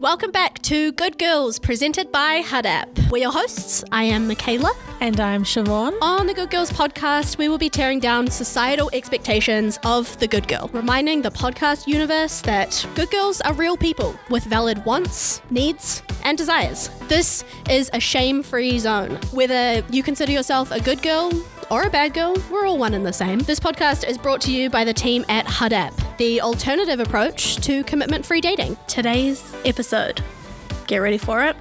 Welcome back to Good Girls, presented by HUD App. We're your hosts. I am Michaela. And I'm Siobhan. On the Good Girls podcast, we will be tearing down societal expectations of the good girl, reminding the podcast universe that good girls are real people with valid wants, needs, and desires. This is a shame free zone. Whether you consider yourself a good girl, or a bad girl, we're all one and the same. This podcast is brought to you by the team at HUD App, the alternative approach to commitment free dating. Today's episode, get ready for it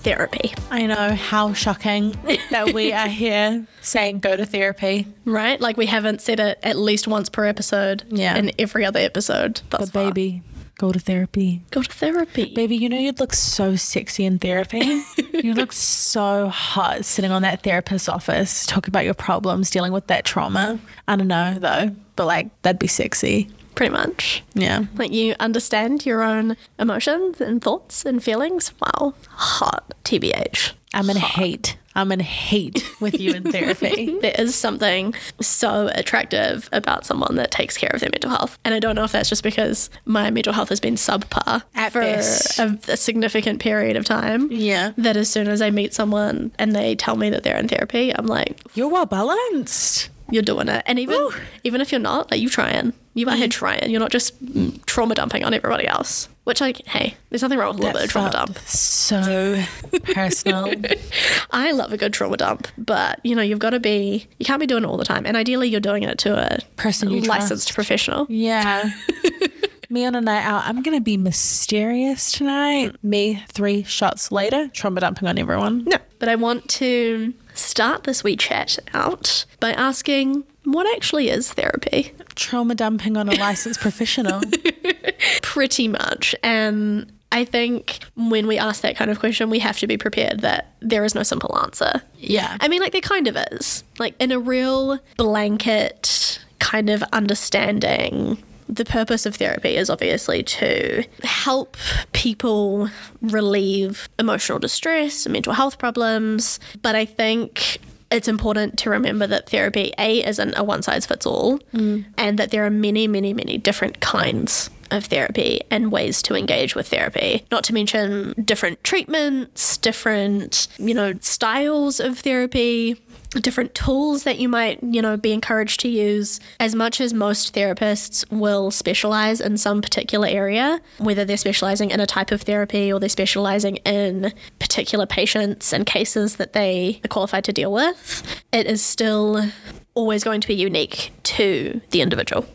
therapy. I know how shocking that we are here saying go to therapy. Right? Like we haven't said it at least once per episode. Yeah. In every other episode. Thus But far. baby, go to therapy. Go to therapy. Baby, you know you'd look so sexy in therapy. you look so hot sitting on that therapist's office, talking about your problems, dealing with that trauma. I don't know though, but like that'd be sexy. Pretty much. Yeah. Like you understand your own emotions and thoughts and feelings. Wow. Hot. TBH. I'm in hate. I'm in hate with you in therapy. There is something so attractive about someone that takes care of their mental health. And I don't know if that's just because my mental health has been subpar At for a, a significant period of time. Yeah. That as soon as I meet someone and they tell me that they're in therapy, I'm like, You're well balanced. you're doing it. And even even if you're not, like you trying. You out here trying. You're not just mm, trauma dumping on everybody else. Which like, hey, there's nothing wrong with a little bit of trauma dump. So personal. I love a good trauma dump, but you know, you've got to be you can't be doing it all the time. And ideally you're doing it to a Person licensed trust. professional. Yeah. Me on a night out. I'm gonna be mysterious tonight. Me three shots later, trauma dumping on everyone. No. But I want to start this wee chat out by asking what actually is therapy? Trauma dumping on a licensed professional. Pretty much. And I think when we ask that kind of question, we have to be prepared that there is no simple answer. Yeah. I mean, like, there kind of is. Like, in a real blanket kind of understanding, the purpose of therapy is obviously to help people relieve emotional distress, mental health problems. But I think it's important to remember that therapy, A, isn't a one size fits all, mm. and that there are many, many, many different kinds of therapy and ways to engage with therapy. Not to mention different treatments, different, you know, styles of therapy, different tools that you might, you know, be encouraged to use. As much as most therapists will specialize in some particular area, whether they're specializing in a type of therapy or they're specializing in particular patients and cases that they are qualified to deal with, it is still always going to be unique to the individual.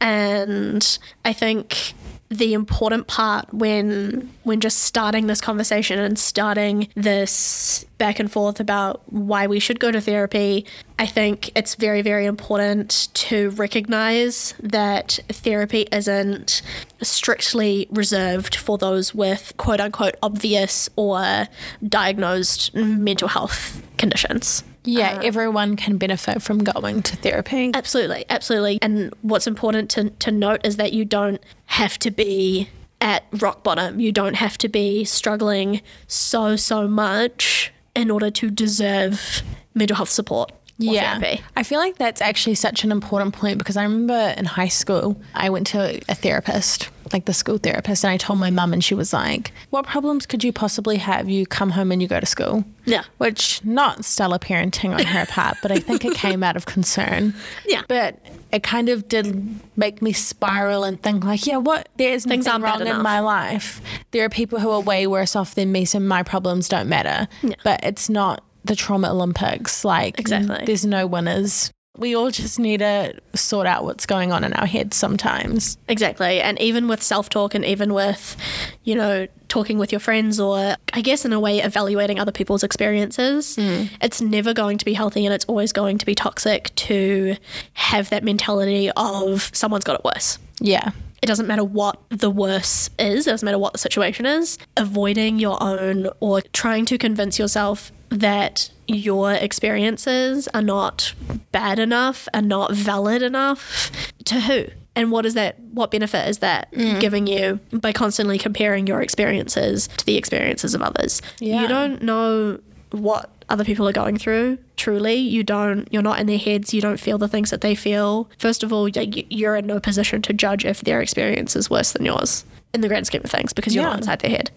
And I think the important part when when just starting this conversation and starting this back and forth about why we should go to therapy, I think it's very very important to recognize that therapy isn't strictly reserved for those with quote unquote obvious or diagnosed mental health conditions. Yeah, uh, everyone can benefit from going to therapy. Absolutely, absolutely. And what's important to, to note is that you don't have to be at rock bottom. You don't have to be struggling so, so much in order to deserve mental health support or therapy. I feel like that's actually such an important point because I remember in high school, I went to a therapist, like the school therapist, and I told my mum, and she was like, What problems could you possibly have? You come home and you go to school. Yeah. Which, not stellar parenting on her part, but I think it came out of concern. Yeah. But it kind of did make me spiral and think, like, yeah, what? There's Things nothing wrong in my life. There are people who are way worse off than me, so my problems don't matter. Yeah. But it's not the trauma Olympics. Like, Exactly. there's no winners. We all just need to sort out what's going on in our heads sometimes. Exactly. And even with self talk and even with, you know, talking with your friends or I guess in a way evaluating other people's experiences, mm. it's never going to be healthy and it's always going to be toxic to have that mentality of someone's got it worse. Yeah. It doesn't matter what the worse is, it doesn't matter what the situation is. Avoiding your own or trying to convince yourself that your experiences are not bad enough, are not valid enough to who? And what is that? What benefit is that mm. giving you by constantly comparing your experiences to the experiences of others? Yeah. You don't know what other people are going through truly you don't you're not in their heads you don't feel the things that they feel first of all you're in no position to judge if their experience is worse than yours in the grand scheme of things because you're Yeah. not inside their head.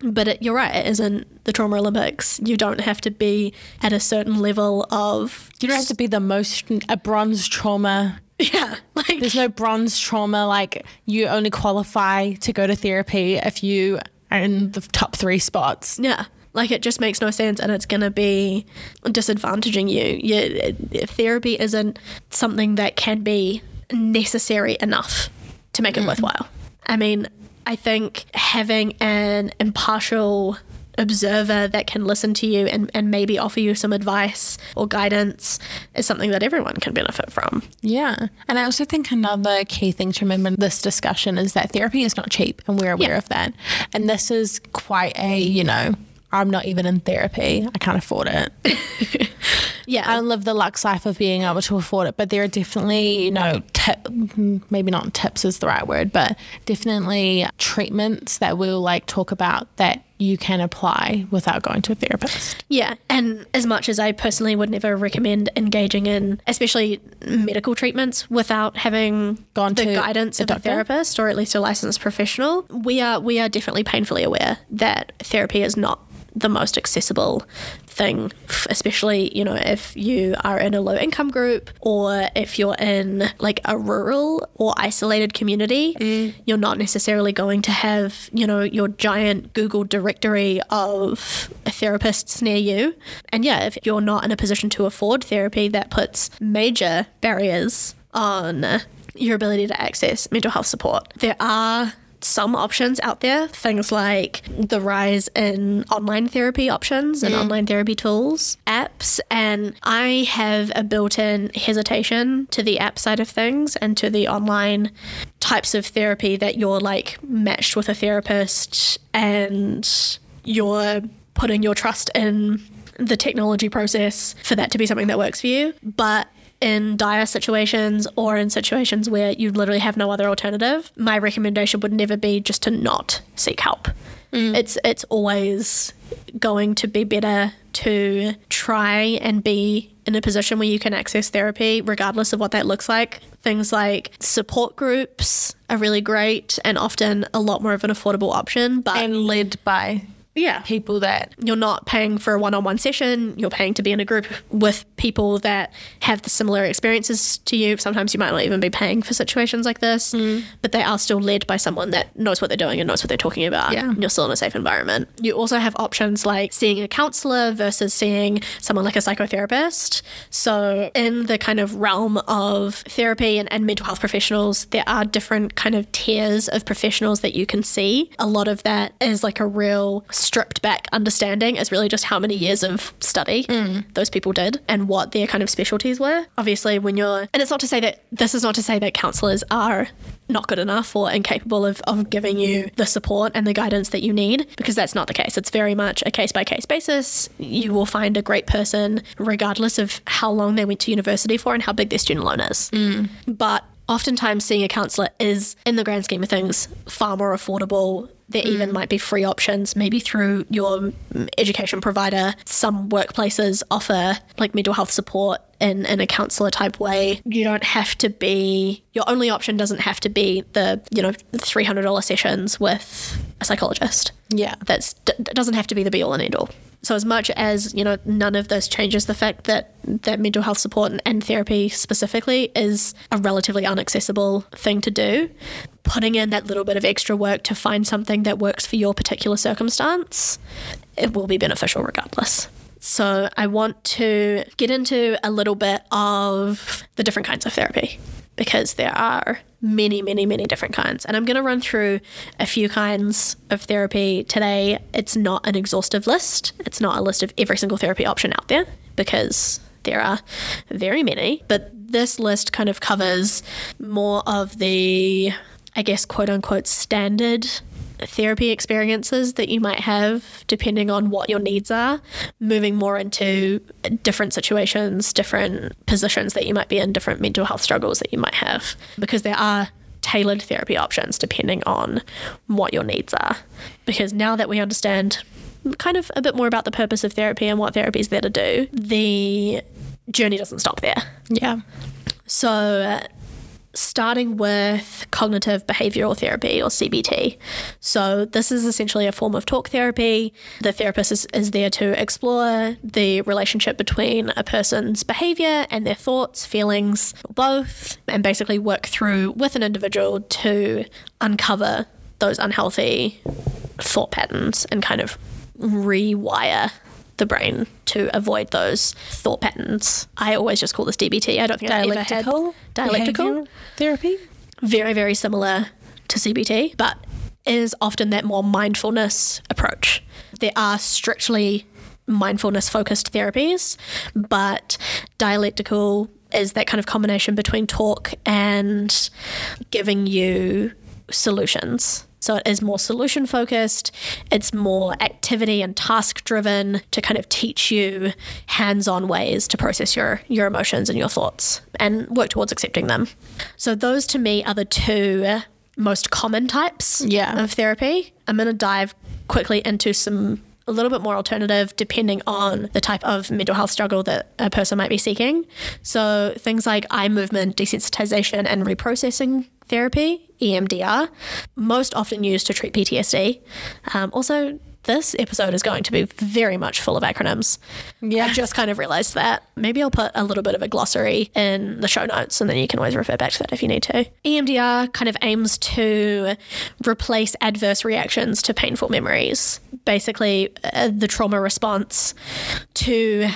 But it, you're right, it isn't the Trauma Olympics. You don't have to be at a certain level of. You don't have to be the most a bronze trauma. Yeah. Like, There's no bronze trauma. Like you only qualify to go to therapy if you are in the top three spots. Yeah. Like it just makes no sense and it's going to be disadvantaging you. you. Therapy isn't something that can be necessary enough to make it mm. worthwhile. I mean, I think having an impartial observer that can listen to you and, and maybe offer you some advice or guidance is something that everyone can benefit from. Yeah. And I also think another key thing to remember in this discussion is that therapy is not cheap and we're aware Yeah. of that. And this is quite a, you know, I'm not even in therapy. I can't afford it. Yeah. I live the lux life of being able to afford it, but there are definitely, you know, tip, maybe not tips is the right word, but definitely treatments that we'll like talk about that you can apply without going to a therapist. Yeah, and as much as I personally would never recommend engaging in, especially medical treatments, without having Gone the to guidance a of a therapist or at least a licensed professional, we are we are definitely painfully aware that therapy is not the most accessible thing, especially you know if you are in a low income group or if you're in like a rural or isolated community, mm. you're not necessarily going to have you know your giant Google directory of therapists near you. And yeah, if you're not in a position to afford therapy, that puts major barriers on your ability to access mental health support. There are some options out there, things like the rise in online therapy options and online therapy tools, apps, and I have a built in hesitation to the app side of things and to the online types of therapy that you're like matched with a therapist and you're putting your trust in the technology process for that to be something that works for you. But in dire situations or in situations where you literally have no other alternative, my recommendation would never be just to not seek help. Mm. It's it's always going to be better to try and be in a position where you can access therapy regardless of what that looks like. Things like support groups are really great and often a lot more of an affordable option, but And led by yeah, people that you're not paying for a one-on-one session you're paying to be in a group with people that have the similar experiences to you. Sometimes you might not even be paying for situations like this mm. but they are still led by someone that knows what they're doing and knows what they're talking about. Yeah. and you're still in a safe environment. You also have options like seeing a counselor versus seeing someone like a psychotherapist. So in the kind of realm of therapy and, and mental health professionals there are different kind of tiers of professionals that you can see. A lot of that is like a real stripped back understanding is really just how many years of study mm. those people did and what their kind of specialties were. Obviously, when you're, and it's not to say that this is not to say that counselors are not good enough or incapable of, of giving you the support and the guidance that you need because that's not the case. It's very much a case by case basis. You will find a great person regardless of how long they went to university for and how big their student loan is. Mm. But oftentimes seeing a counsellor is, in the grand scheme of things, far more affordable. There even might be free options, maybe through your mm, education provider. Some workplaces offer like mental health support in, in a counsellor type way. You don't have to be, your only option doesn't have to be the, you know, $300 sessions with a psychologist yeah. that's d- doesn't have to be the be all and end all. So as much as you know, none of this changes the fact that that mental health support and, and therapy specifically is a relatively inaccessible thing to do. Putting in that little bit of extra work to find something that works for your particular circumstance, it will be beneficial regardless. So I want to get into a little bit of the different kinds of therapy because there are many, many, many different kinds. And I'm going to run through a few kinds of therapy today. It's not an exhaustive list, it's not a list of every single therapy option out there because there are very many. But this list kind of covers more of the, I guess, quote unquote, standard therapy experiences that you might have depending on what your needs are, moving more into different situations, different positions that you might be in, different mental health struggles that you might have, because there are tailored therapy options depending on what your needs are. Because now that we understand kind of a bit more about the purpose of therapy and what therapy is there to do, the journey doesn't stop there. Yeah. So, starting with cognitive behavioral therapy or CBT. So, this is essentially a form of talk therapy. The therapist is, is there to explore the relationship between a person's behavior and their thoughts, feelings, both, and basically work through with an individual to uncover those unhealthy thought patterns and kind of rewire the brain to avoid those thought patterns. I always just call this DBT. I don't think I've ever had Dialectical. dialectical. therapy. Very, very similar to CBT, but is often that more mindfulness approach. There are strictly mindfulness focused therapies, but dialectical is that kind of combination between talk and giving you solutions. So it is more solution focused, it's more activity and task driven to kind of teach you hands on ways to process your, your emotions and your thoughts and work towards accepting them. So those to me are the two most common types Yeah. of therapy. I'm going to dive quickly into some a little bit more alternative depending on the type of mental health struggle that a person might be seeking. So things like eye movement desensitization and reprocessing therapy, EMDR, most often used to treat PTSD. Um, also, this episode is going to be very much full of acronyms. Yeah. I just kind of realized that. Maybe I'll put a little bit of a glossary in the show notes and then you can always refer back to that if you need to. EMDR kind of aims to replace adverse reactions to painful memories. Basically, uh, the trauma response to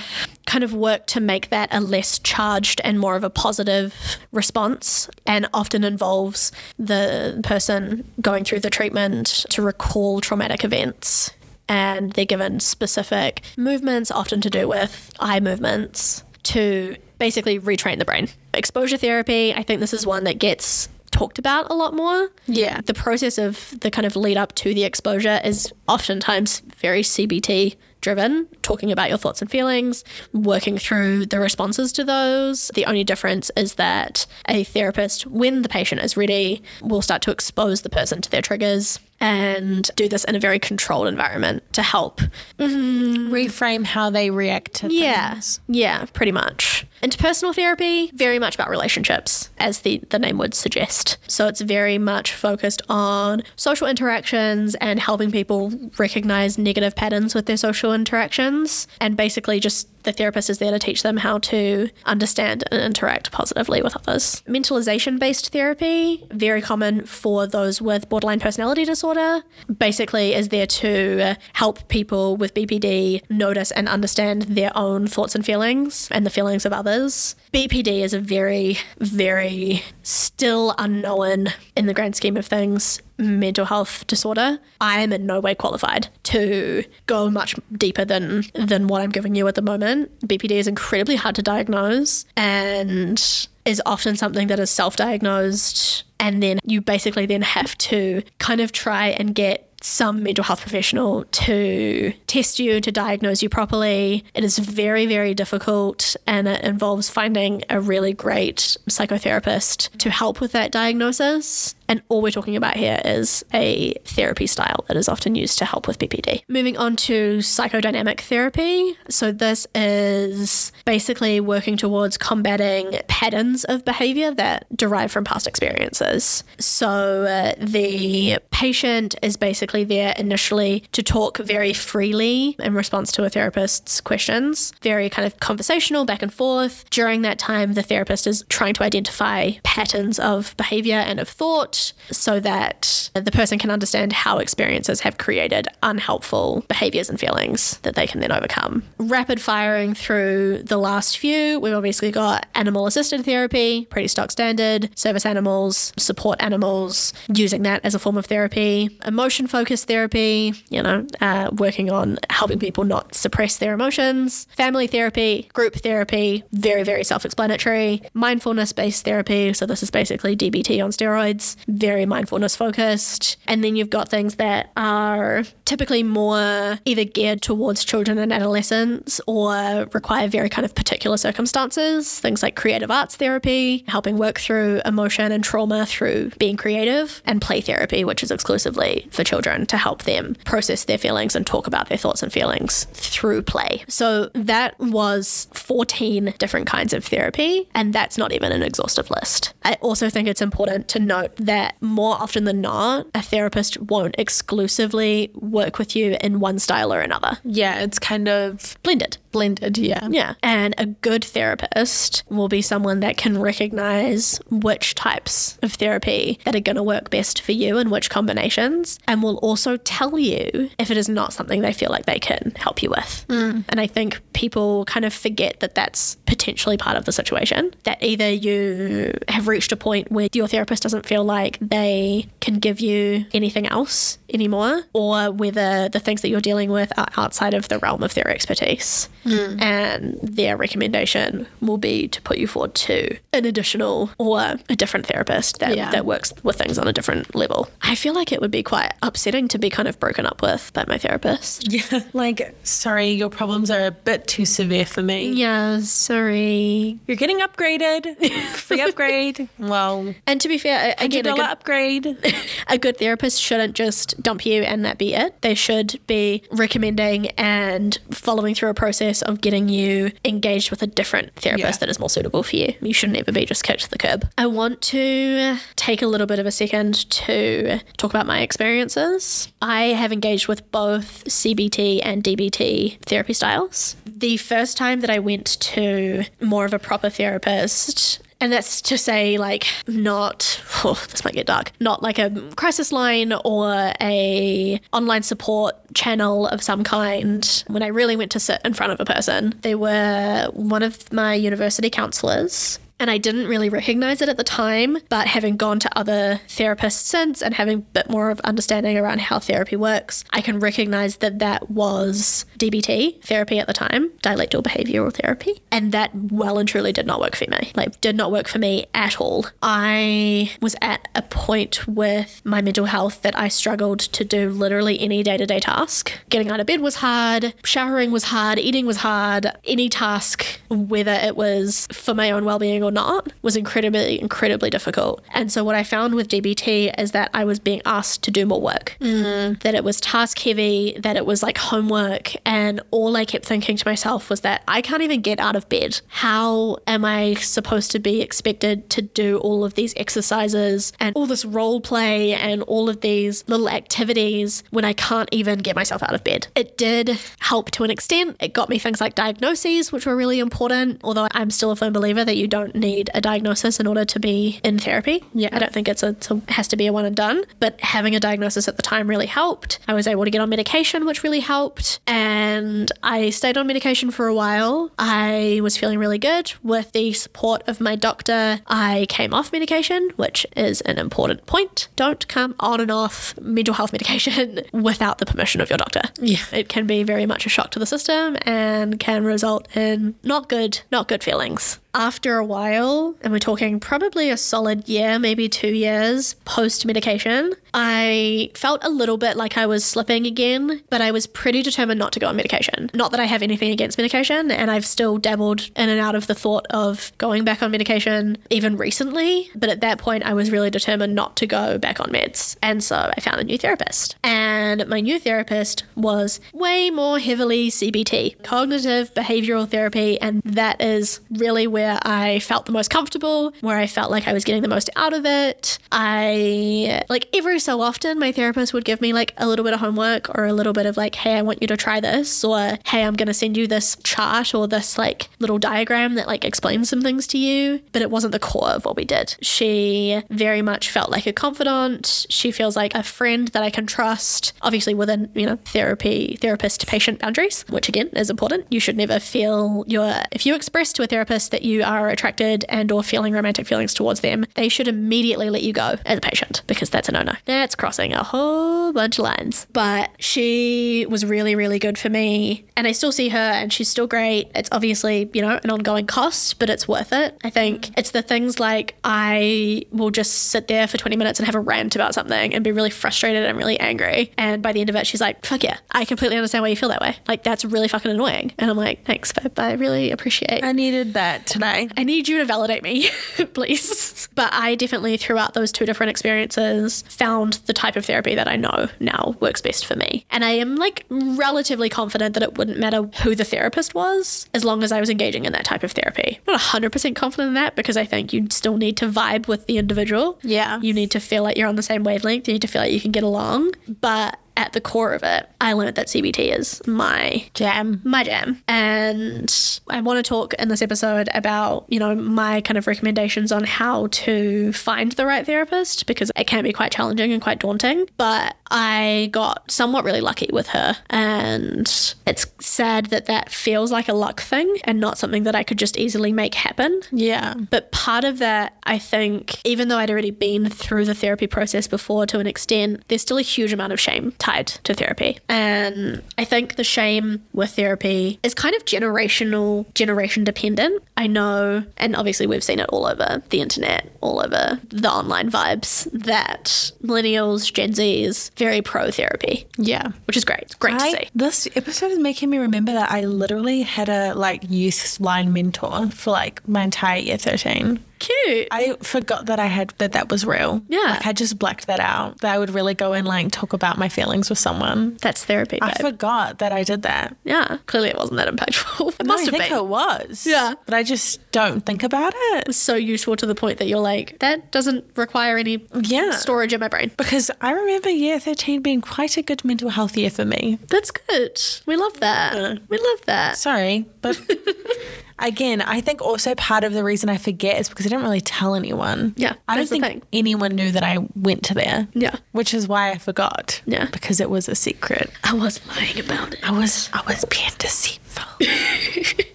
kind of work to make that a less charged and more of a positive response and often involves the person going through the treatment to recall traumatic events and they're given specific movements, often to do with eye movements, to basically retrain the brain. Exposure therapy, I think this is one that gets talked about a lot more. Yeah. The process of the kind of lead up to the exposure is oftentimes very CBT driven, talking about your thoughts and feelings, working through the responses to those. The only difference is that a therapist, when the patient is ready, will start to expose the person to their triggers and do this in a very controlled environment to help mm-hmm. Reframe how they react to yeah, things. yeah, pretty much. Interpersonal therapy, very much about relationships, as the, the name would suggest. So it's very much focused on social interactions and helping people recognize negative patterns with their social interactions. And basically, just the therapist is there to teach them how to understand and interact positively with others. Mentalization based therapy, very common for those with borderline personality disorder, basically is there to help people with BPD notice and understand their own thoughts and feelings and the feelings of others. BPD is a very, very still unknown in the grand scheme of things mental health disorder. I am in no way qualified to go much deeper than than what I'm giving you at the moment. BPD is incredibly hard to diagnose and is often something that is self-diagnosed and then you basically then have to kind of try and get some mental health professional to test you, to diagnose you properly. It is very, very difficult and it involves finding a really great psychotherapist to help with that diagnosis. And all we're talking about here is a therapy style that is often used to help with BPD. Moving on to psychodynamic therapy. So, this is basically working towards combating patterns of behavior that derive from past experiences. So, uh, the patient is basically there initially to talk very freely in response to a therapist's questions, very kind of conversational back and forth. During that time, the therapist is trying to identify patterns of behavior and of thought so that the person can understand how experiences have created unhelpful behaviors and feelings that they can then overcome. Rapid firing through the last few, we've obviously got animal assisted therapy, pretty stock standard, service animals, support animals, using that as a form of therapy, emotion focused therapy, you know, uh, working on helping people not suppress their emotions, family therapy, group therapy, very, very self explanatory, mindfulness based therapy. So, this is basically DBT on steroids, very mindfulness focused. And then you've got things that are typically more either geared towards children and adolescents or require very kind of particular circumstances. Things like creative arts therapy, helping work through emotion and trauma through being creative, and play therapy, which is exclusively for children to help them process their feelings and talk about their thoughts and feelings through play. So that was 14 different kinds of therapy, and that's not even an exhaustive list. I also think it's important to note that more often than not, a therapist won't exclusively work with you in one style or another. Yeah, it's kind of Blended. blended. Yeah. Yeah. And a good therapist will be someone that can recognize which types of therapy that are going to work best for you and which combinations, and will also tell you if it is not something they feel like they can help you with. Mm. And I think people kind of forget that that's potentially part of the situation. That either you have reached a point where your therapist doesn't feel like they can give you anything else anymore, or whether the things that you're dealing with are outside of the realm of their expertise. Hmm. And their recommendation will be to put you forward to an additional or a different therapist that, Yeah. that works with things on a different level. I feel like it would be quite upsetting to be kind of broken up with by my therapist. Yeah. Like, sorry, your problems are a bit too severe for me. Yeah, sorry. You're getting upgraded. Free upgrade. Well, And to be fair, I- again, a $100 good, upgrade. a good therapist shouldn't just dump you and that be it. They should be recommending and following through a process of getting you engaged with a different therapist Yeah. that is more suitable for you. You shouldn't ever be just kicked to the curb. I want to take a little bit of a second to talk about my experiences. I have engaged with both CBT and DBT therapy styles. The first time that I went to more of a proper therapist, and that's to say, like, not, oh, this might get dark, not like a crisis line or a online support channel of some kind. When I really went to sit in front of a person, they were one of my university counselors. And I didn't really recognize it at the time, but having gone to other therapists since and having a bit more of understanding around how therapy works, I can recognize that that was DBT therapy at the time, dialectical behavioral therapy, and that well and truly did not work for me. Like, did not work for me at all. I was at a point with my mental health that I struggled to do literally any day to day task. Getting out of bed was hard, showering was hard, eating was hard. Any task, whether it was for my own well being or not, was incredibly, incredibly difficult. And so, what I found with DBT is that I was being asked to do more work, mm. that it was task heavy, that it was like homework. And all I kept thinking to myself was that I can't even get out of bed. How am I supposed to be expected to do all of these exercises and all this role play and all of these little activities when I can't even get myself out of bed? It did help to an extent. It got me things like diagnoses, which were really important, although I'm still a firm believer that you don't need a diagnosis in order to be in therapy. Yeah. I don't think it's a, it's a- it has to be a one and done, but having a diagnosis at the time really helped. I was able to get on medication, which really helped. And I stayed on medication for a while. I was feeling really good with the support of my doctor. I came off medication, which is an important point. Don't come on and off mental health medication without the permission of your doctor. Yeah. It can be very much a shock to the system and can result in not good, not good feelings. After a while, and we're talking probably a solid year, maybe two years post medication, I felt a little bit like I was slipping again, but I was pretty determined not to go on medication. Not that I have anything against medication, and I've still dabbled in and out of the thought of going back on medication even recently, but at that point, I was really determined not to go back on meds. And so I found a new therapist. And my new therapist was way more heavily CBT, cognitive behavioral therapy, and that is really where I felt the most comfortable, where I felt like I was getting the most out of it. I, like, every so often, my therapist would give me like a little bit of homework or a little bit of like, hey, I want you to try this, or hey, I'm going to send you this chart or this like little diagram that like explains some things to you. But it wasn't the core of what we did. She very much felt like a confidant. She feels like a friend that I can trust, obviously within, you know, therapy, therapist patient boundaries, which again is important. You should never feel you're, if you express to a therapist that you are attracted and or feeling romantic feelings towards them, they should immediately let you go as a patient because that's a no-no. That's crossing a whole bunch of lines. But she was really, really good for me. And I still see her and she's still great. It's obviously, you know, an ongoing cost, but it's worth it. I think it's the things like I will just sit there for 20 minutes and have a rant about something and be really frustrated and really angry. And by the end of it, she's like, fuck yeah, I completely understand why you feel that way. Like, that's really fucking annoying. And I'm like, thanks, babe. I really appreciate I needed that today. I need you to validate me, please. But I definitely, throughout those two different experiences, found the type of therapy that I know now works best for me. And I am like relatively confident that it wouldn't matter who the therapist was as long as I was engaging in that type of therapy. I'm not 100% confident in that because I think you still need to vibe with the individual. Yeah. You need to feel like you're on the same wavelength. You need to feel like you can get along. But at the core of it, I learned that CBT is my Jam. my jam. And I want to talk in this episode about, you know, my kind of recommendations on how to find the right therapist because it can be quite challenging and quite daunting. But I got somewhat really lucky with her. And it's sad that that feels like a luck thing and not something that I could just easily make happen. Yeah. But part of that, I think, even though I'd already been through the therapy process before to an extent, there's still a huge amount of shame tied to therapy. And I think the shame with therapy is kind of generational, generation dependent. I know, and obviously we've seen it all over the internet, all over the online vibes, that millennials, Gen Zs, very pro therapy, Yeah. which is great. It's great to see. this episode is making me remember that I literally had a like youth line mentor for like my entire year 13. Cute. I forgot that I had that that was real. Yeah. Like I just blacked that out. That I would really go and like talk about my feelings with someone. That's therapy, I forgot that I did that. yeah, clearly it wasn't that impactful. It No, must I have think been. it was. Yeah. But I just don't think about it. It's so useful to the point that you're like, that doesn't require any Yeah. storage in my brain. Because I remember year 13 being quite a good mental health year for me. That's good. We love that. We love that. Sorry, but again, I think also part of the reason I forget is because I didn't really tell anyone. Yeah, I don't think anyone knew that I went to there. Yeah. Which is why I forgot. Yeah. Because it was a secret. I was lying about it. I was I was being deceitful.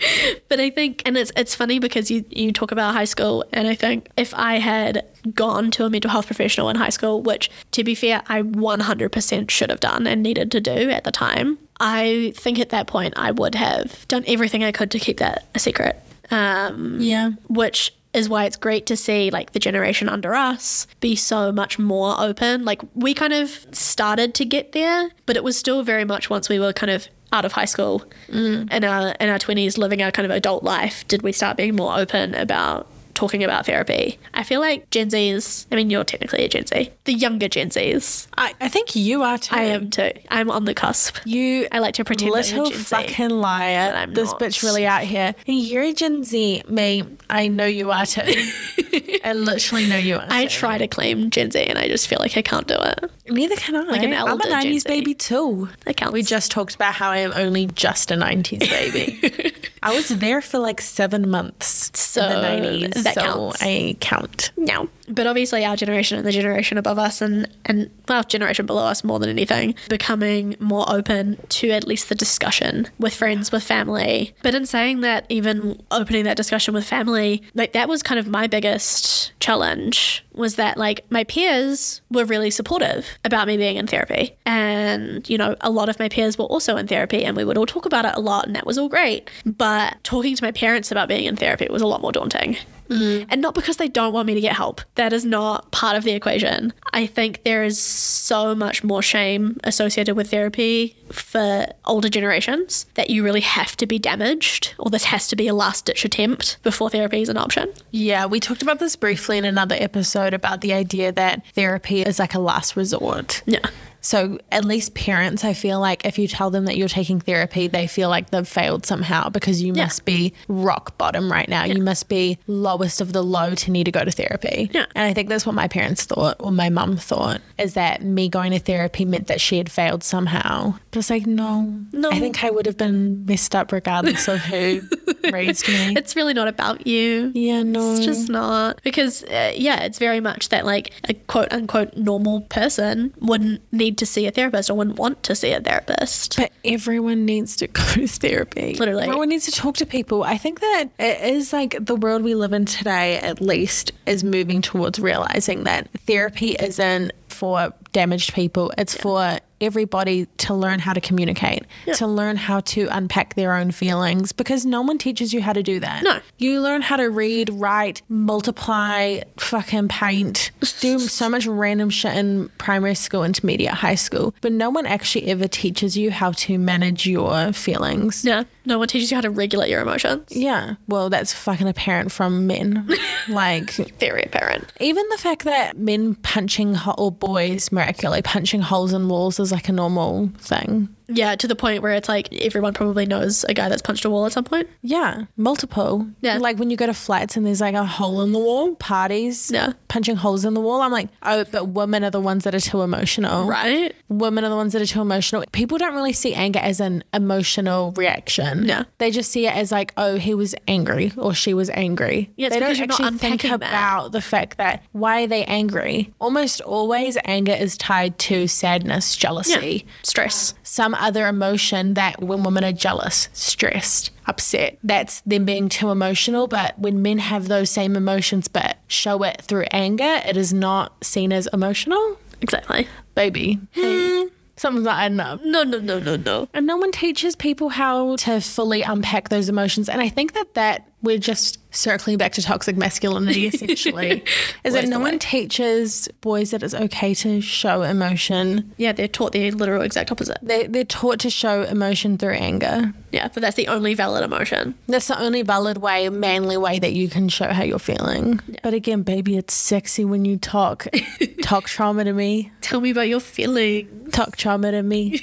But I think, and it's it's funny because you you talk about high school, and I think if I had gone to a mental health professional in high school, which to be fair, I 100% should have done and needed to do at the time, I think at that point I would have done everything I could to keep that a secret. Um, Yeah. which is why it's great to see like the generation under us be so much more open. Like we kind of started to get there, but it was still very much once we were kind of out of high school in our in our twenties, living our kind of adult life, did we start being more open about talking about therapy. I feel like Gen Zs, I mean you're technically a Gen Z. The younger Gen Zs. I, I think you are too. I am too. I'm on the cusp. You I like to pretend that I'm a little Gen Z. fucking liar. I'm this not. bitch really out here. And you're a Gen Z. Me, I know you are too. I literally know you are. I too. try to claim Gen Z and I just feel like I can't do it. Neither can I. Like an I'm a elder Gen 90s Z. baby too. That counts. We just talked about how I am only just a 90s baby. I was there for like seven months So, in the 90s. That so counts. I count. No. But obviously our generation and the generation above us and, and well, generation below us more than anything, becoming more open to at least the discussion with friends, with family. But in saying that, even opening that discussion with family, like that was kind of my biggest challenge was that like my peers were really supportive about me being in therapy. And, you know, a lot of my peers were also in therapy and we would all talk about it a lot and that was all great. But talking to my parents about being in therapy was a lot more daunting. Mm. And not because they don't want me to get help. That is not part of the equation. I think there is so much more shame associated with therapy for older generations that you really have to be damaged or this has to be a last ditch attempt before therapy is an option. Yeah, we talked about this briefly in another episode about the idea that therapy is like a last resort. Yeah. So at least parents, I feel like if you tell them that you're taking therapy, they feel like they've failed somehow because you Yeah. must be rock bottom right now. You must be lowest of the low to need to go to therapy. Yeah. And I think that's what my parents thought, or my mum thought, is that me going to therapy meant that she had failed somehow. But it's like, no. No. I think I would have been messed up regardless of who raised me. It's really not about you. yeah, no. It's just not because uh, yeah, it's very much that like a quote unquote normal person wouldn't need to see a therapist or wouldn't want to see a therapist. But everyone needs to go to therapy. Literally. Everyone needs to talk to people. I think that it is like the world we live in today, at least, is moving towards realizing that therapy isn't for damaged people, it's for everybody to learn how to communicate, to learn how to unpack their own feelings because no one teaches you how to do that. No. You learn how to read, write, multiply, fucking paint, do so much random shit in primary school, intermediate, high school, but no one actually ever teaches you how to manage your feelings. Yeah, no one teaches you how to regulate your emotions. Yeah, well, that's fucking apparent from men. like, Very apparent. even the fact that men punching ho- or boys miraculously punching holes in walls is like a normal thing. Yeah, to the point where it's like everyone probably knows a guy that's punched a wall at some point. Yeah, multiple. Yeah. Like when you go to flats and there's like a hole in the wall, parties, Yeah. punching holes in the wall. I'm like, oh, but women are the ones that are too emotional. Right? Women are the ones that are too emotional. People don't really see anger as an emotional reaction. Yeah. They just see it as like, oh, he was angry or she was angry. Yeah, they don't because you're not actually think that. about the fact that why are they angry? Almost always anger is tied to sadness, jealousy, Stress. some other emotion that when women are jealous, stressed, upset, that's them being too emotional. But when men have those same emotions but show it through anger, it is not seen as emotional. Exactly. Baby, hey, hmm. something's not adding up. No, no, no, no, no. And no one teaches people how to fully unpack those emotions. And I think that that we're just circling back to toxic masculinity essentially is that no one teaches boys that it's okay to show emotion. Yeah, they're taught the literal exact opposite. They, they're taught to show emotion through anger. Yeah, but that's the only valid emotion. That's the only valid way, manly way that you can show how you're feeling. But again, baby, it's sexy when you talk. talk trauma to me. Tell me about your feelings. Talk trauma to me.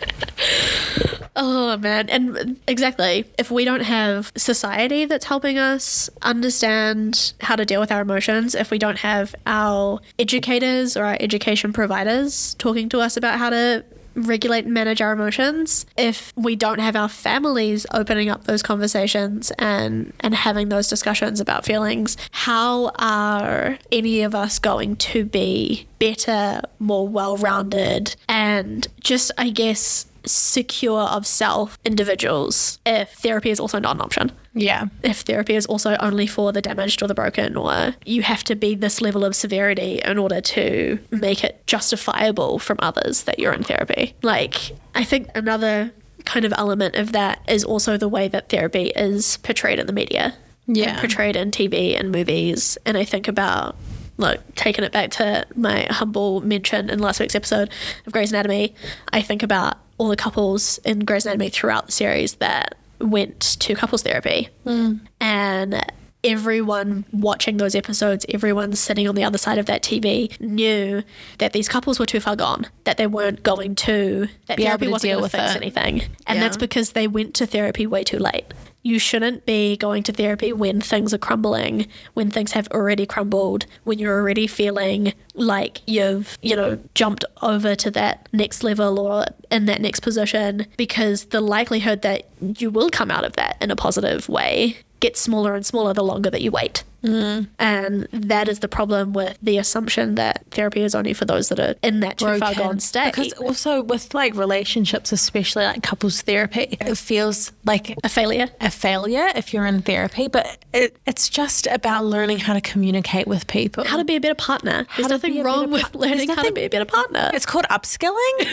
Oh man, and exactly. If we don't have society that's helping us understand how to deal with our emotions, if we don't have our educators or our education providers talking to us about how to regulate and manage our emotions, if we don't have our families opening up those conversations and and having those discussions about feelings, how are any of us going to be better, more well-rounded and just I guess secure of self individuals if therapy is also not an option. Yeah. If therapy is also only for the damaged or the broken, or you have to be this level of severity in order to make it justifiable from others that you're in therapy. Like, I think another kind of element of that is also the way that therapy is portrayed in the media. Yeah. Portrayed in TV and movies. And I think about look, taking it back to my humble mention in last week's episode of Grey's Anatomy, I think about all the couples in Grey's Anatomy throughout the series that went to couples therapy. Mm. And everyone watching those episodes, everyone sitting on the other side of that TV knew that these couples were too far gone, that they weren't going to, that Be able therapy to wasn't going to fix it. anything. And Yeah. that's because they went to therapy way too late. You shouldn't be going to therapy when things are crumbling, when things have already crumbled, when you're already feeling like you've, you know, jumped over to that next level or in that next position, because the likelihood that you will come out of that in a positive way gets smaller and smaller the longer that you wait. Mm-hmm. And that is the problem with the assumption that therapy is only for those that are in that too far gone state. Because also with like relationships, especially like couples therapy, it feels like a failure. a failure if you're in therapy, but it, it's just about learning how to communicate with people. How to be a better partner. There's nothing wrong with par- learning there's how to be a better partner. it's called upskilling.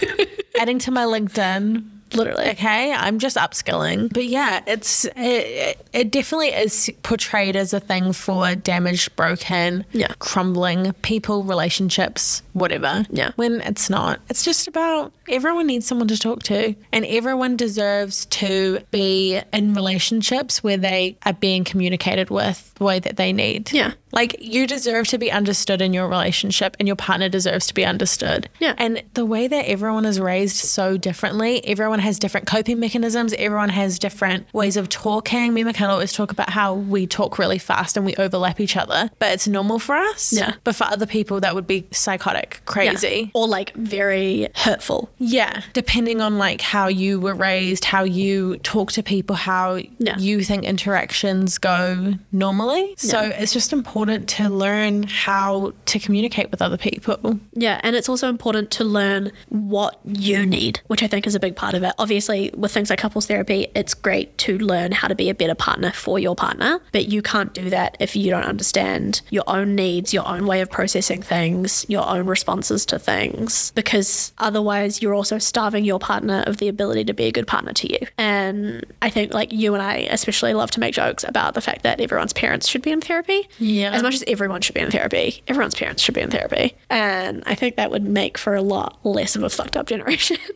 Adding to my LinkedIn. Literally. Okay, I'm just upskilling. But yeah, it's it, it definitely is portrayed as a thing for damaged, broken, Yeah. crumbling people, relationships, whatever. Yeah. When it's not. It's just about everyone needs someone to talk to and everyone deserves to be in relationships where they are being communicated with the way that they need. Yeah. Like you deserve to be understood in your relationship and your partner deserves to be understood. Yeah. And the way that everyone is raised so differently, everyone has different coping mechanisms. Everyone has different ways of talking. Me and Michaela always talk about how we talk really fast and we overlap each other, but it's normal for us. Yeah. But for other people, that would be psychotic, Yeah. crazy. Or like very hurtful. Yeah, depending on like how you were raised, how you talk to people, how Yeah. you think interactions go normally. So Yeah. it's just important to learn how to communicate with other people. Yeah, and it's also important to learn what you need, which I think is a big part of it. Obviously, with things like couples therapy, it's great to learn how to be a better partner for your partner, but you can't do that if you don't understand your own needs, your own way of processing things, your own responses to things, because otherwise you're also starving your partner of the ability to be a good partner to you. And I think like you and I especially love to make jokes about the fact that everyone's parents should be in therapy. Yeah. As much as everyone should be in therapy, everyone's parents should be in therapy. And I think that would make for a lot less of a fucked up generation.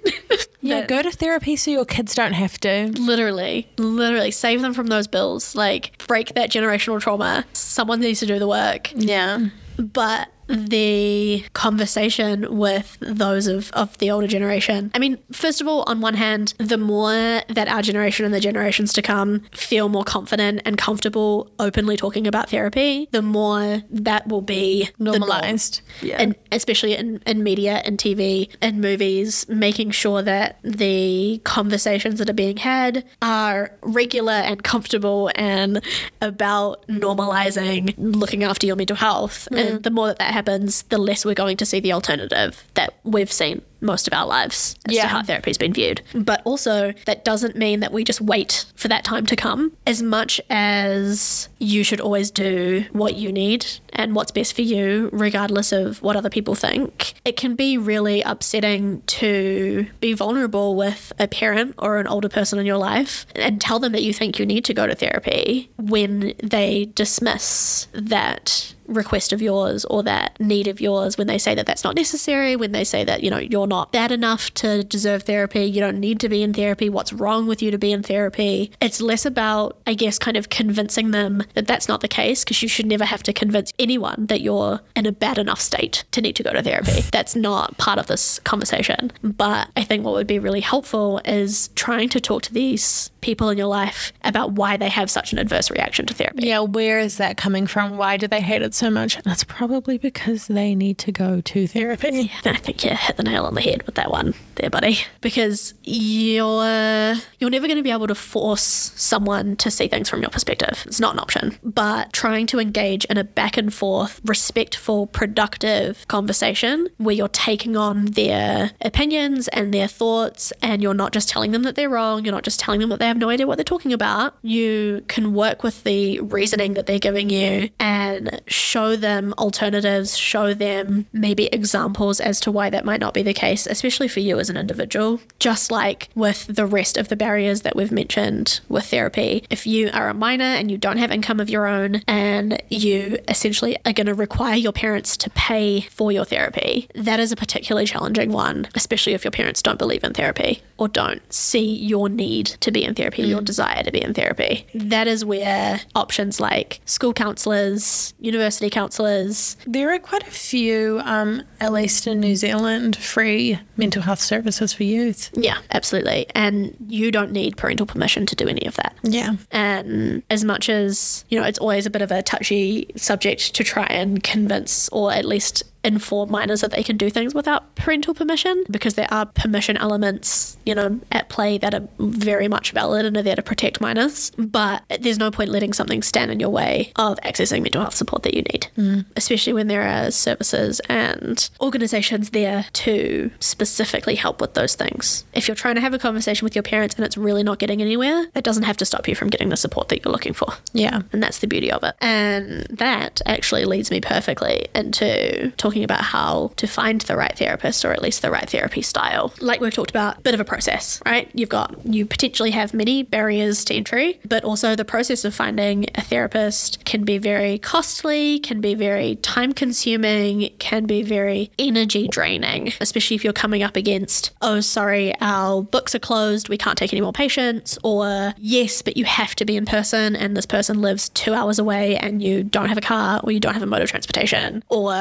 Yeah, go to therapy so your kids don't have to. Literally, literally save them from those bills. Like, break that generational trauma. Someone needs to do the work. Yeah. But the conversation with those of, of the older generation. I mean, first of all, on one hand, the more that our generation and the generations to come feel more confident and comfortable openly talking about therapy, the more that will be. Normalized. Yeah. And especially in, in media and TV and movies, making sure that the conversations that are being had are regular and comfortable and about normalizing looking after your mental health. Mm-hmm. And the more that that happens, the less we're going to see the alternative that we've seen most of our lives as Yeah. to how therapy's been viewed. But also, that doesn't mean that we just wait for that time to come. As much as you should always do what you need and what's best for you, regardless of what other people think, it can be really upsetting to be vulnerable with a parent or an older person in your life and tell them that you think you need to go to therapy when they dismiss that request of yours or that need of yours when they say that that's not necessary when they say that you know you're not bad enough to deserve therapy you don't need to be in therapy what's wrong with you to be in therapy? It's less about i guess kind of convincing them that that's not the case because you should never have to convince anyone that you're in a bad enough state to need to go to therapy. That's not part of this conversation. But i think what would be really helpful is trying to talk to these people in your life about why they have such an adverse reaction to therapy Yeah, where is that coming from? Why do they hate it so much? That's probably because they need to go to therapy. Yeah, I think you hit the nail on the head with that one there, buddy. Because you're you're never going to be able to force someone to see things from your perspective. It's not an option. But trying to engage in a back and forth, respectful, productive conversation where you're taking on their opinions and their thoughts, and you're not just telling them that they're wrong. You're not just telling them that they have no idea what they're talking about. You can work with the reasoning that they're giving you and show them alternatives, show them maybe examples as to why that might not be the case, especially for you as an individual. Just like with the rest of the barriers that we've mentioned with therapy, if you are a minor and you don't have income of your own and you essentially are going to require your parents to pay for your therapy, that is a particularly challenging one, especially if your parents don't believe in therapy or don't see your need to be in therapy, your desire to be in therapy. That is where options like school counselors, university counselors, There are quite a few, um, at least in New Zealand, free mental health services for youth. yeah, absolutely. And you don't need parental permission to do any of that. Yeah. And as much as, you know, it's always a bit of a touchy subject to try and convince or at least inform minors that they can do things without parental permission because there are permission elements, you know, at play that are very much valid and are there to protect minors. But there's no point letting something stand in your way of accessing mental health support that you need, mm. especially when there are services and organizations there to specifically help with those things. If you're trying to have a conversation with your parents and it's really not getting anywhere, that doesn't have to stop you from getting the support that you're looking for. Yeah. And that's the beauty of it. And that actually leads me perfectly into talking about how to find the right therapist or at least the right therapy style. Like we've talked about, bit of a process, right? You've got, you potentially have many barriers to entry, but also the process of finding a therapist can be very costly, can be very time consuming, can be very energy draining, especially if you're coming up against, oh, sorry, our books are closed, we can't take any more patients, or yes, but you have to be in person and this person lives two hours away and you don't have a car or you don't have a mode of transportation, or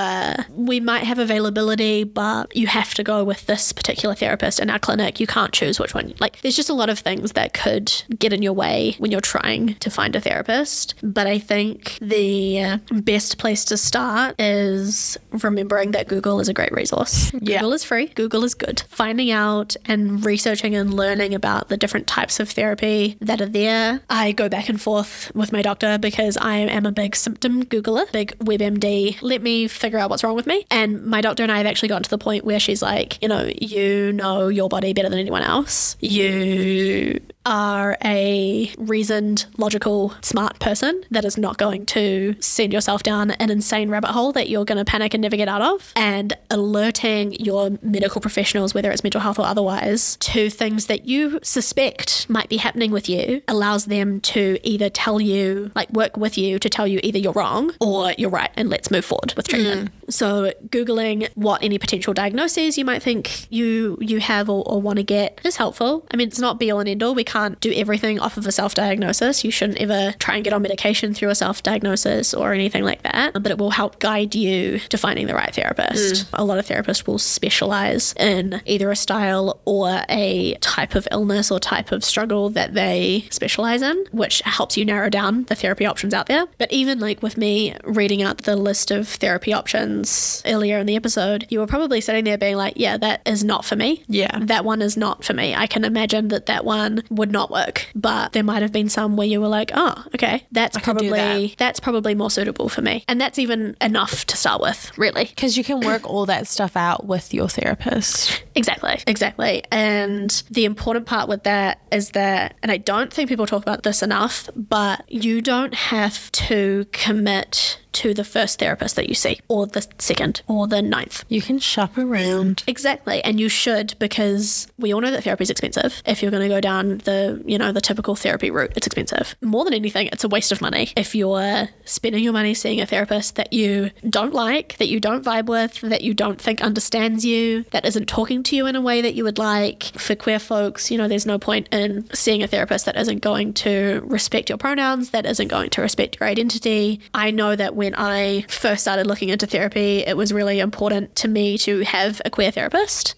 we might have availability, but you have to go with this particular therapist in our clinic. You can't choose which one. Like, there's just a lot of things that could get in your way when you're trying to find a therapist. But I think the uh, best place to start is remembering that Google is a great resource. Yeah. Google is free, Google is good. Finding out and researching and learning about the different types of therapy that are there. I go back and forth with my doctor because I am a big symptom Googler, big WebMD. Let me figure out what's wrong with me. And my doctor and I have actually gotten to the point where she's like, you know, you know your body better than anyone else. You are a reasoned, logical, smart person that is not going to send yourself down an insane rabbit hole that you're going to panic and never get out of. And alerting your medical professionals, whether it's mental health or otherwise, to things that you suspect might be happening with you allows them to either tell you, like work with you to tell you either you're wrong or you're right and let's move forward with treatment. Mm. So googling what any potential diagnoses you might think you you have or, or want to get is helpful. I mean, it's not be all and end all. We can't do everything off of a self diagnosis. You shouldn't ever try and get on medication through a self diagnosis or anything like that. But it will help guide you to finding the right therapist. Mm. A lot of therapists will specialize in either a style or a type of illness or type of struggle that they specialize in, which helps you narrow down the therapy options out there. But even like with me reading out the list of therapy options earlier in the episode, you were probably sitting there being like, yeah, that is not for me. Yeah. That one is not for me. I can imagine that that one would not work, but there might have been some where you were like, oh, okay, that's do probably that's probably more suitable for me. And that's even enough to start with, really. Because you can work all that stuff out with your therapist. Exactly, exactly. And the important part with that is that, and I don't think people talk about this enough, but you don't have to commit to the first therapist that you see, or the second, or the ninth. You can shop around. Exactly, and you should because we all know that therapy is expensive. If you're going to go down the, you know, the typical therapy route, it's expensive. More than anything, it's a waste of money. If you're spending your money seeing a therapist that you don't like, that you don't vibe with, that you don't think understands you, that isn't talking to you in a way that you would like, for queer folks, you know, there's no point in seeing a therapist that isn't going to respect your pronouns, that isn't going to respect your identity. I know that when I first started looking into therapy, it was really important to me to have a queer therapist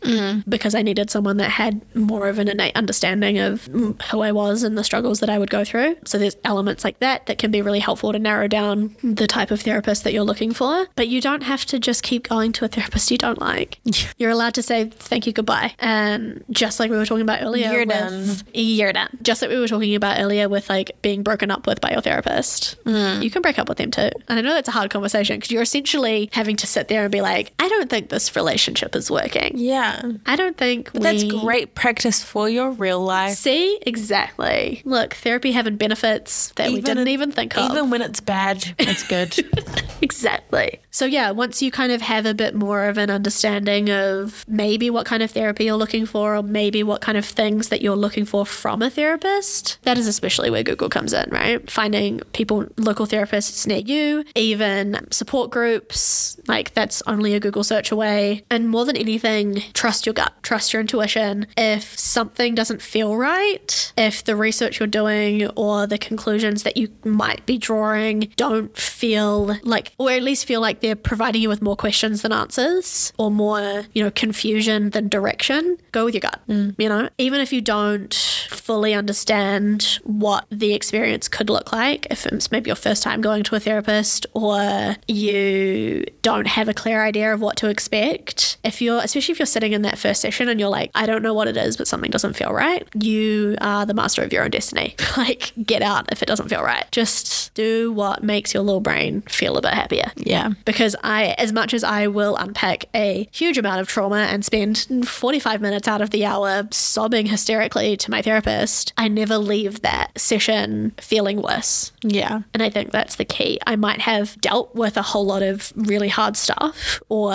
because I needed someone that had more of an innate understanding of mm, who I was and the struggles that I would go through. So there's elements like that that can be really helpful to narrow down the type of therapist that you're looking for. But you don't have to just keep going to a therapist you don't like. You're allowed to say thank you, goodbye. And just like we were talking about earlier, You're with- done. You're done. Just like we were talking about earlier with like being broken up with by your therapist. Mm. You can break up with them too. And I know that's a hard conversation because you're essentially having to sit there and be like, I don't think this relationship is working. Yeah. I don't think But that's great practice for your real life. See, exactly. Look, therapy having benefits that we didn't even think of. Even when it's bad, it's good. Exactly. So, yeah, once you kind of have a bit more of an understanding of maybe what kind of therapy you're looking for, or maybe what kind of things that you're looking for from a therapist, that is especially where Google comes in, right? Finding people, local therapists near you, even support groups, like that's only a Google search away. And more than anything, trust your gut, trust your intuition. If something doesn't feel right, if the research you're doing or the conclusions that you might be drawing don't feel like, or at least feel like they're providing you with more questions than answers or more, you know, confusion than direction, go with your gut. Mm. You know, even if you don't fully understand what the experience could look like, if it's maybe your first time going to a therapist or you don't have a clear idea of what to expect, if you're, especially if you're sitting in that first session and you're like, I don't know what it is, but something doesn't feel right, you are the master of your own destiny. like, get out if it doesn't feel right. Just do what makes your little brain feel a bit happier. yeah. Because I, as much as I will unpack a huge amount of trauma and spend 45 minutes out of the hour sobbing hysterically to my therapist, I never leave that session feeling worse. Yeah. And I think that's the key. I might have dealt with a whole lot of really hard stuff or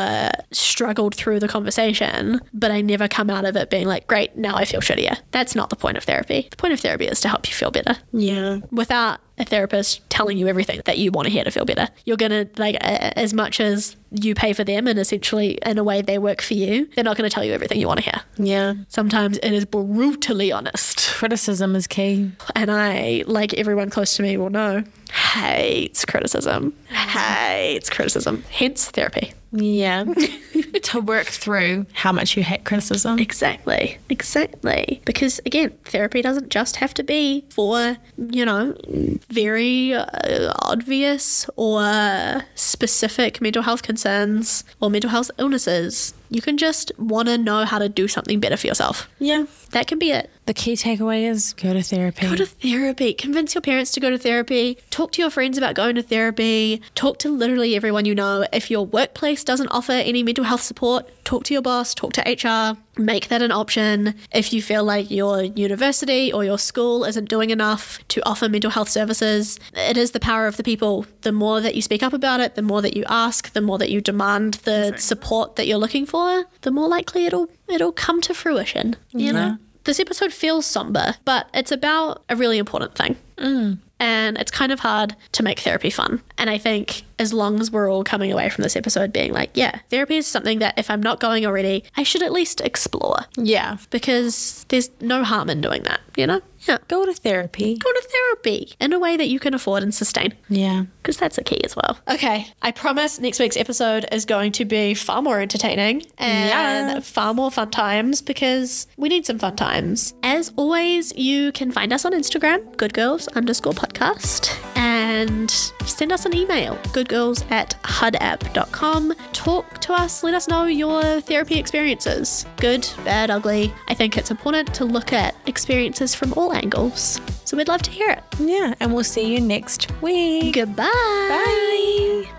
struggled through the conversation, but I never come out of it being like, great, now I feel shittier. That's not the point of therapy. The point of therapy is to help you feel better Yeah. without a therapist telling you everything that you want to hear to feel better. You're going to, like, as much as you pay for them and essentially in a way they work for you, they're not going to tell you everything you want to hear. Yeah. Sometimes it is brutally honest. Criticism is key. And I, like everyone close to me will know, hates criticism. Hates criticism. Hence therapy. Yeah. to work through how much you hate criticism. Exactly, exactly. Because again, therapy doesn't just have to be for, you know, very uh, obvious or specific mental health concerns or mental health illnesses. You can just want to know how to do something better for yourself. Yeah. That can be it. The key takeaway is go to therapy. Go to therapy. Convince your parents to go to therapy. Talk to your friends about going to therapy. Talk to literally everyone you know. If your workplace doesn't offer any mental health support, talk to your boss, talk to HR, make that an option. If you feel like your university or your school isn't doing enough to offer mental health services, it is the power of the people. The more that you speak up about it, the more that you ask, the more that you demand the support that you're looking for, the more likely it'll it'll come to fruition. You know? This episode feels somber, but it's about a really important thing. Mm. And it's kind of hard to make therapy fun. And I think as long as we're all coming away from this episode being like, yeah, therapy is something that if I'm not going already, I should at least explore Yeah. because there's no harm in doing that, you know? Yeah. Go to therapy. Go to therapy in a way that you can afford and sustain Yeah. because that's a key as well. Okay, I promise next week's episode is going to be far more entertaining and Yeah. far more fun times because we need some fun times. As always, you can find us on Instagram, goodgirls underscore podcast, and send us an email, goodgirls at hudapp.com. Talk to us, let us know your therapy experiences good, bad, ugly. I think it's important to look at experiences from all angles. So we'd love to hear it. Yeah. And we'll see you next week. Goodbye. Bye.